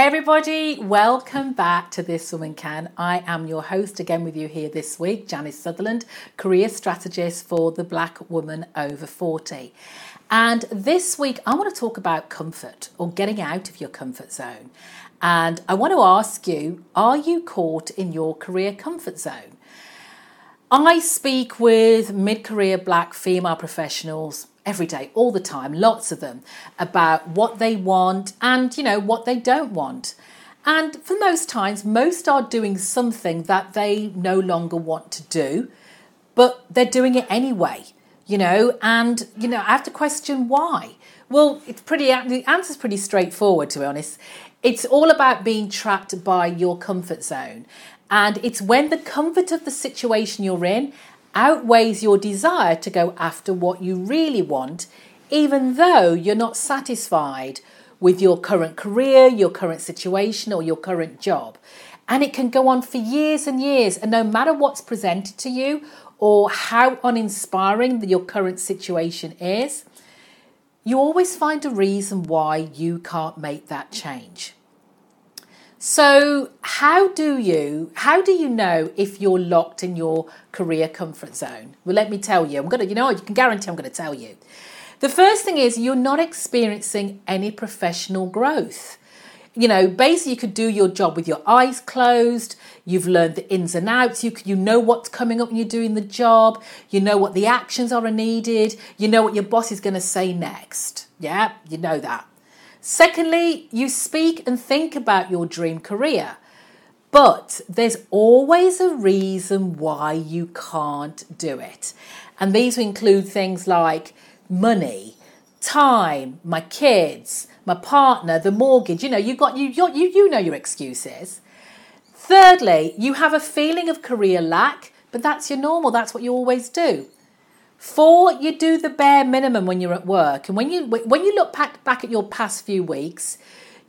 Hey, everybody, welcome back to This Woman Can. I am your host again with you here this week, Janice Sutherland, career strategist for the Black Woman Over 40. And this week, I want to talk about comfort or getting out of your comfort zone. And I want to ask you are you caught in your career comfort zone? I speak with mid career black female professionals every day, all the time, lots of them, about what they want and, you know, what they don't want. And for most times, most are doing something that they no longer want to do, but they're doing it anyway, you know, and, you know, I have to question why. Well, it's pretty, the answer's pretty straightforward, to be honest. It's all about being trapped by your comfort zone. And it's when the comfort of the situation you're in outweighs your desire to go after what you really want, even though you're not satisfied with your current career, your current situation, or your current job. And it can go on for years and years. And no matter what's presented to you or how uninspiring your current situation is, you always find a reason why you can't make that change. So, how do you how do you know if you're locked in your career comfort zone? Well, let me tell you. I'm to you know, you can guarantee I'm to tell you. The first thing is you're not experiencing any professional growth. You know, basically you could do your job with your eyes closed. You've learned the ins and outs. You you know what's coming up when you're doing the job. You know what the actions are needed. You know what your boss is going to say next. Yeah, you know that. Secondly, you speak and think about your dream career, but there's always a reason why you can't do it. And these include things like money, time, my kids, my partner, the mortgage. You know, you got you you you know your excuses. Thirdly, you have a feeling of career lack, but that's your normal. That's what you always do. Four, you do the bare minimum when you're at work. And when you when you look back, back at your past few weeks,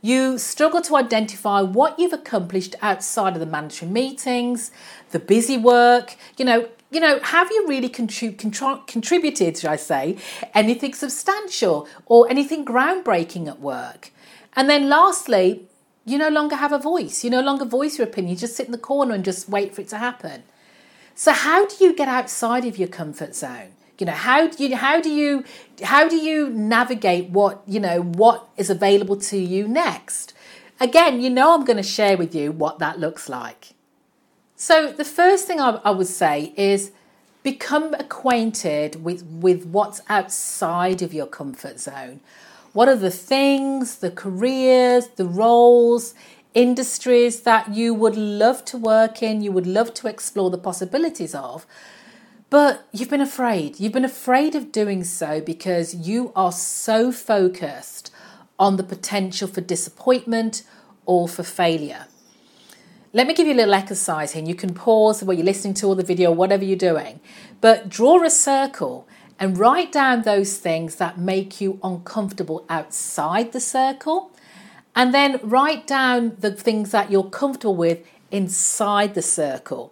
you struggle to identify what you've accomplished outside of the mandatory meetings, the busy work. You know, you know, have you really contrib- contrib- contributed, should I say, anything substantial or anything groundbreaking at work? And then lastly, you no longer have a voice. You no longer voice your opinion. You just sit in the corner and just wait for it to happen. So how do you get outside of your comfort zone? You know how do you how do you how do you navigate what you know what is available to you next? Again you know i'm going to share with you what that looks like. So the first thing I, I would say is become acquainted with with what's outside of your comfort zone. What are the things the careers the roles industries that you would love to work in you would love to explore the possibilities of but you've been afraid. You've been afraid of doing so because you are so focused on the potential for disappointment or for failure. Let me give you a little exercise here. And you can pause while you're listening to all the video, whatever you're doing. But draw a circle and write down those things that make you uncomfortable outside the circle. And then write down the things that you're comfortable with inside the circle.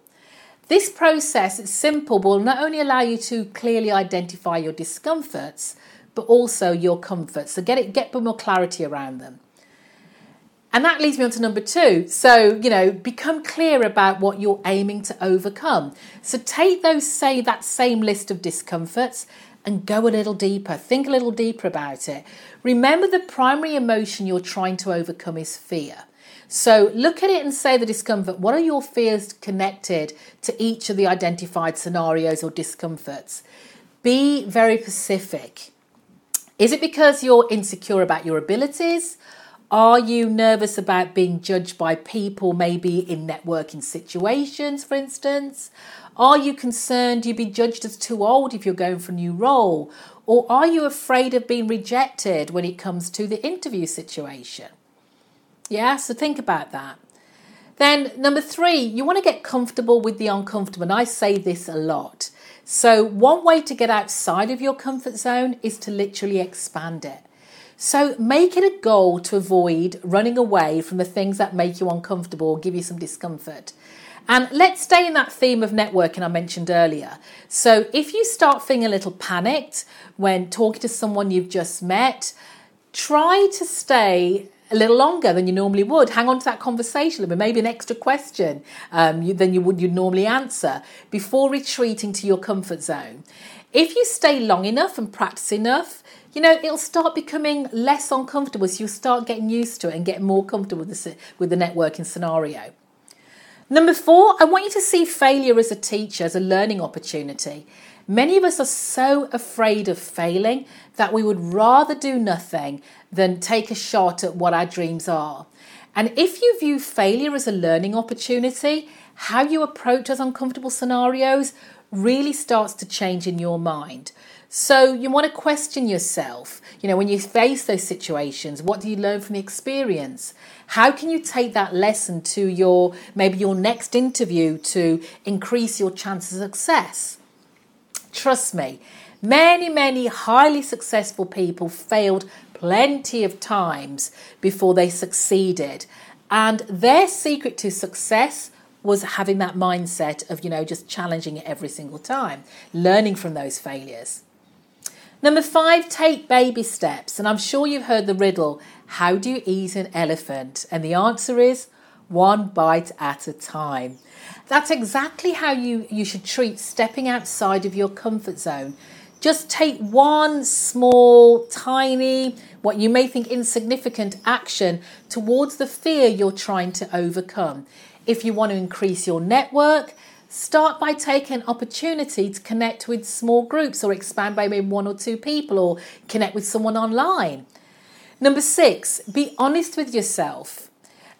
This process, it's simple, will not only allow you to clearly identify your discomforts, but also your comforts. So get it, get more clarity around them. And that leads me on to number two. So, you know, become clear about what you're aiming to overcome. So take those, say, that same list of discomforts and go a little deeper. Think a little deeper about it. Remember the primary emotion you're trying to overcome is fear. So look at it and say the discomfort. What are your fears connected to each of the identified scenarios or discomforts? Be very specific. Is it because you're insecure about your abilities? Are you nervous about being judged by people, maybe in networking situations, for instance? Are you concerned you'd be judged as too old if you're going for a new role? Or are you afraid of being rejected when it comes to the interview situation? Yeah, so think about that. Then, number three, you want to get comfortable with the uncomfortable. And I say this a lot. So, one way to get outside of your comfort zone is to literally expand it. So, make it a goal to avoid running away from the things that make you uncomfortable or give you some discomfort. And let's stay in that theme of networking I mentioned earlier. So, if you start feeling a little panicked when talking to someone you've just met, try to stay a little longer than you normally would. Hang on to that conversation, maybe an extra question um, you, than you would you normally answer before retreating to your comfort zone. If you stay long enough and practice enough, you know it'll start becoming less uncomfortable. So you'll start getting used to it and get more comfortable with the, with the networking scenario. Number four, I want you to see failure as a teacher, as a learning opportunity. Many of us are so afraid of failing that we would rather do nothing than take a shot at what our dreams are. And if you view failure as a learning opportunity, how you approach those uncomfortable scenarios really starts to change in your mind. So you want to question yourself. You know, when you face those situations, what do you learn from the experience? How can you take that lesson to your maybe your next interview to increase your chances of success? Trust me, many, many highly successful people failed plenty of times before they succeeded. And their secret to success was having that mindset of, you know, just challenging it every single time, learning from those failures. Number five, take baby steps. And I'm sure you've heard the riddle how do you eat an elephant? And the answer is one bite at a time. That's exactly how you, you should treat stepping outside of your comfort zone. Just take one small, tiny, what you may think insignificant action towards the fear you're trying to overcome. If you want to increase your network, start by taking opportunity to connect with small groups or expand by maybe one or two people or connect with someone online. Number six, be honest with yourself.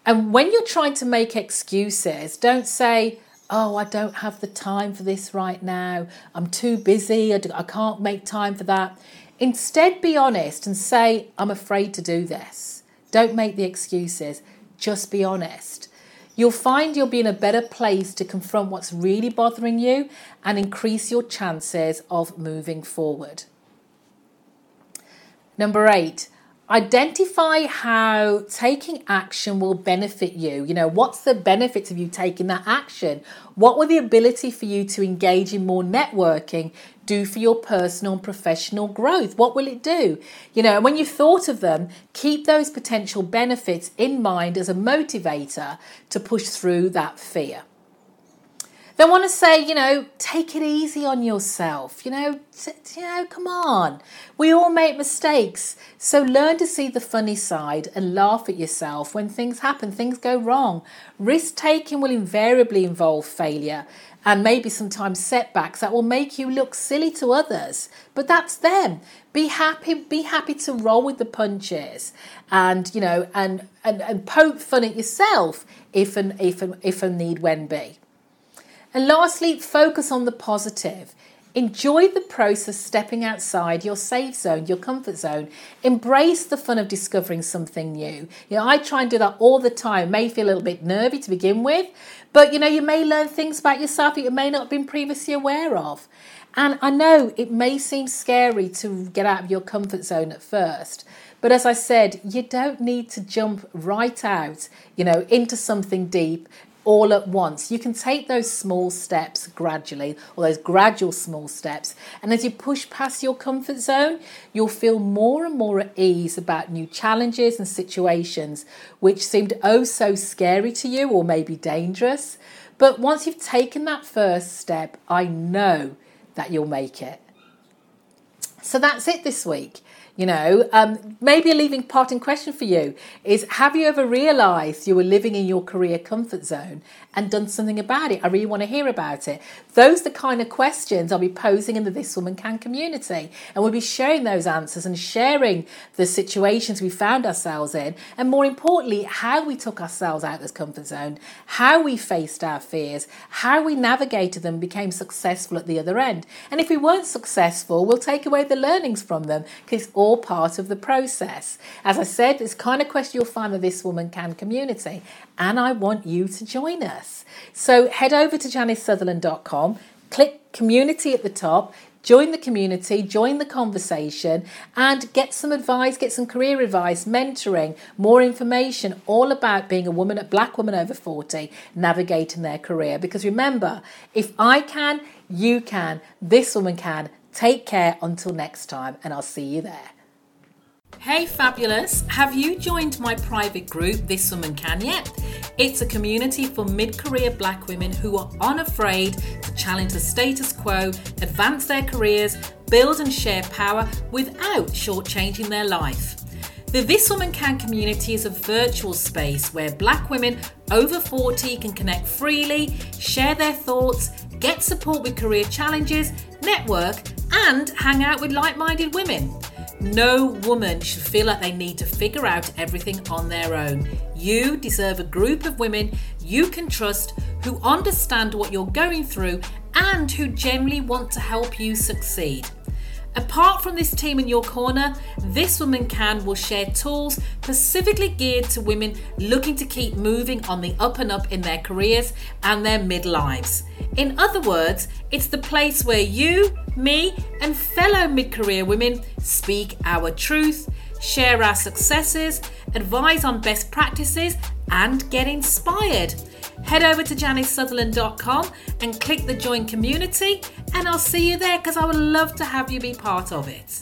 And when you're trying to make excuses, don't say, Oh, I don't have the time for this right now. I'm too busy. I can't make time for that. Instead, be honest and say, I'm afraid to do this. Don't make the excuses. Just be honest. You'll find you'll be in a better place to confront what's really bothering you and increase your chances of moving forward. Number eight, identify how taking action will benefit you. You know, what's the benefits of you taking that action? What will the ability for you to engage in more networking do for your personal and professional growth? What will it do? You know, and when you've thought of them, keep those potential benefits in mind as a motivator to push through that fear. They want to say, you know, take it easy on yourself. You know, t- you know, come on. We all make mistakes. So learn to see the funny side and laugh at yourself when things happen, things go wrong. Risk taking will invariably involve failure and maybe sometimes setbacks that will make you look silly to others. But that's them. Be happy, be happy to roll with the punches and, you know, and and, and poke fun at yourself if and if and if a need when be. And lastly, focus on the positive. Enjoy the process stepping outside your safe zone, your comfort zone. Embrace the fun of discovering something new. You know, I try and do that all the time. May feel a little bit nervy to begin with, but you know, you may learn things about yourself that you may not have been previously aware of. And I know it may seem scary to get out of your comfort zone at first, but as I said, you don't need to jump right out, you know, into something deep all at once. You can take those small steps gradually, or those gradual small steps. And as you push past your comfort zone, you'll feel more and more at ease about new challenges and situations which seemed oh so scary to you or maybe dangerous. But once you've taken that first step, I know that you'll make it. So that's it this week. You know, um, maybe a leaving parting question for you is Have you ever realized you were living in your career comfort zone and done something about it? I really want to hear about it. Those are the kind of questions I'll be posing in the This Woman Can community. And we'll be sharing those answers and sharing the situations we found ourselves in. And more importantly, how we took ourselves out of this comfort zone, how we faced our fears, how we navigated them, became successful at the other end. And if we weren't successful, we'll take away the learnings from them because all part of the process. As I said, it's kind of question you'll find in This Woman Can community. And I want you to join us. So head over to janicesutherland.com, click community at the top, join the community, join the conversation, and get some advice, get some career advice, mentoring, more information, all about being a woman, a black woman over 40, navigating their career. Because remember, if I can, you can, this woman can. Take care until next time, and I'll see you there. Hey, fabulous! Have you joined my private group, This Woman Can yet? It's a community for mid career black women who are unafraid to challenge the status quo, advance their careers, build and share power without shortchanging their life. The This Woman Can community is a virtual space where black women over 40 can connect freely, share their thoughts, get support with career challenges, network, and hang out with like minded women. No woman should feel like they need to figure out everything on their own. You deserve a group of women you can trust who understand what you're going through and who generally want to help you succeed. Apart from this team in your corner, This Woman Can will share tools specifically geared to women looking to keep moving on the up and up in their careers and their midlives. In other words, it's the place where you, me, and fellow mid career women speak our truth, share our successes, advise on best practices, and get inspired. Head over to janicesutherland.com and click the join community, and I'll see you there because I would love to have you be part of it.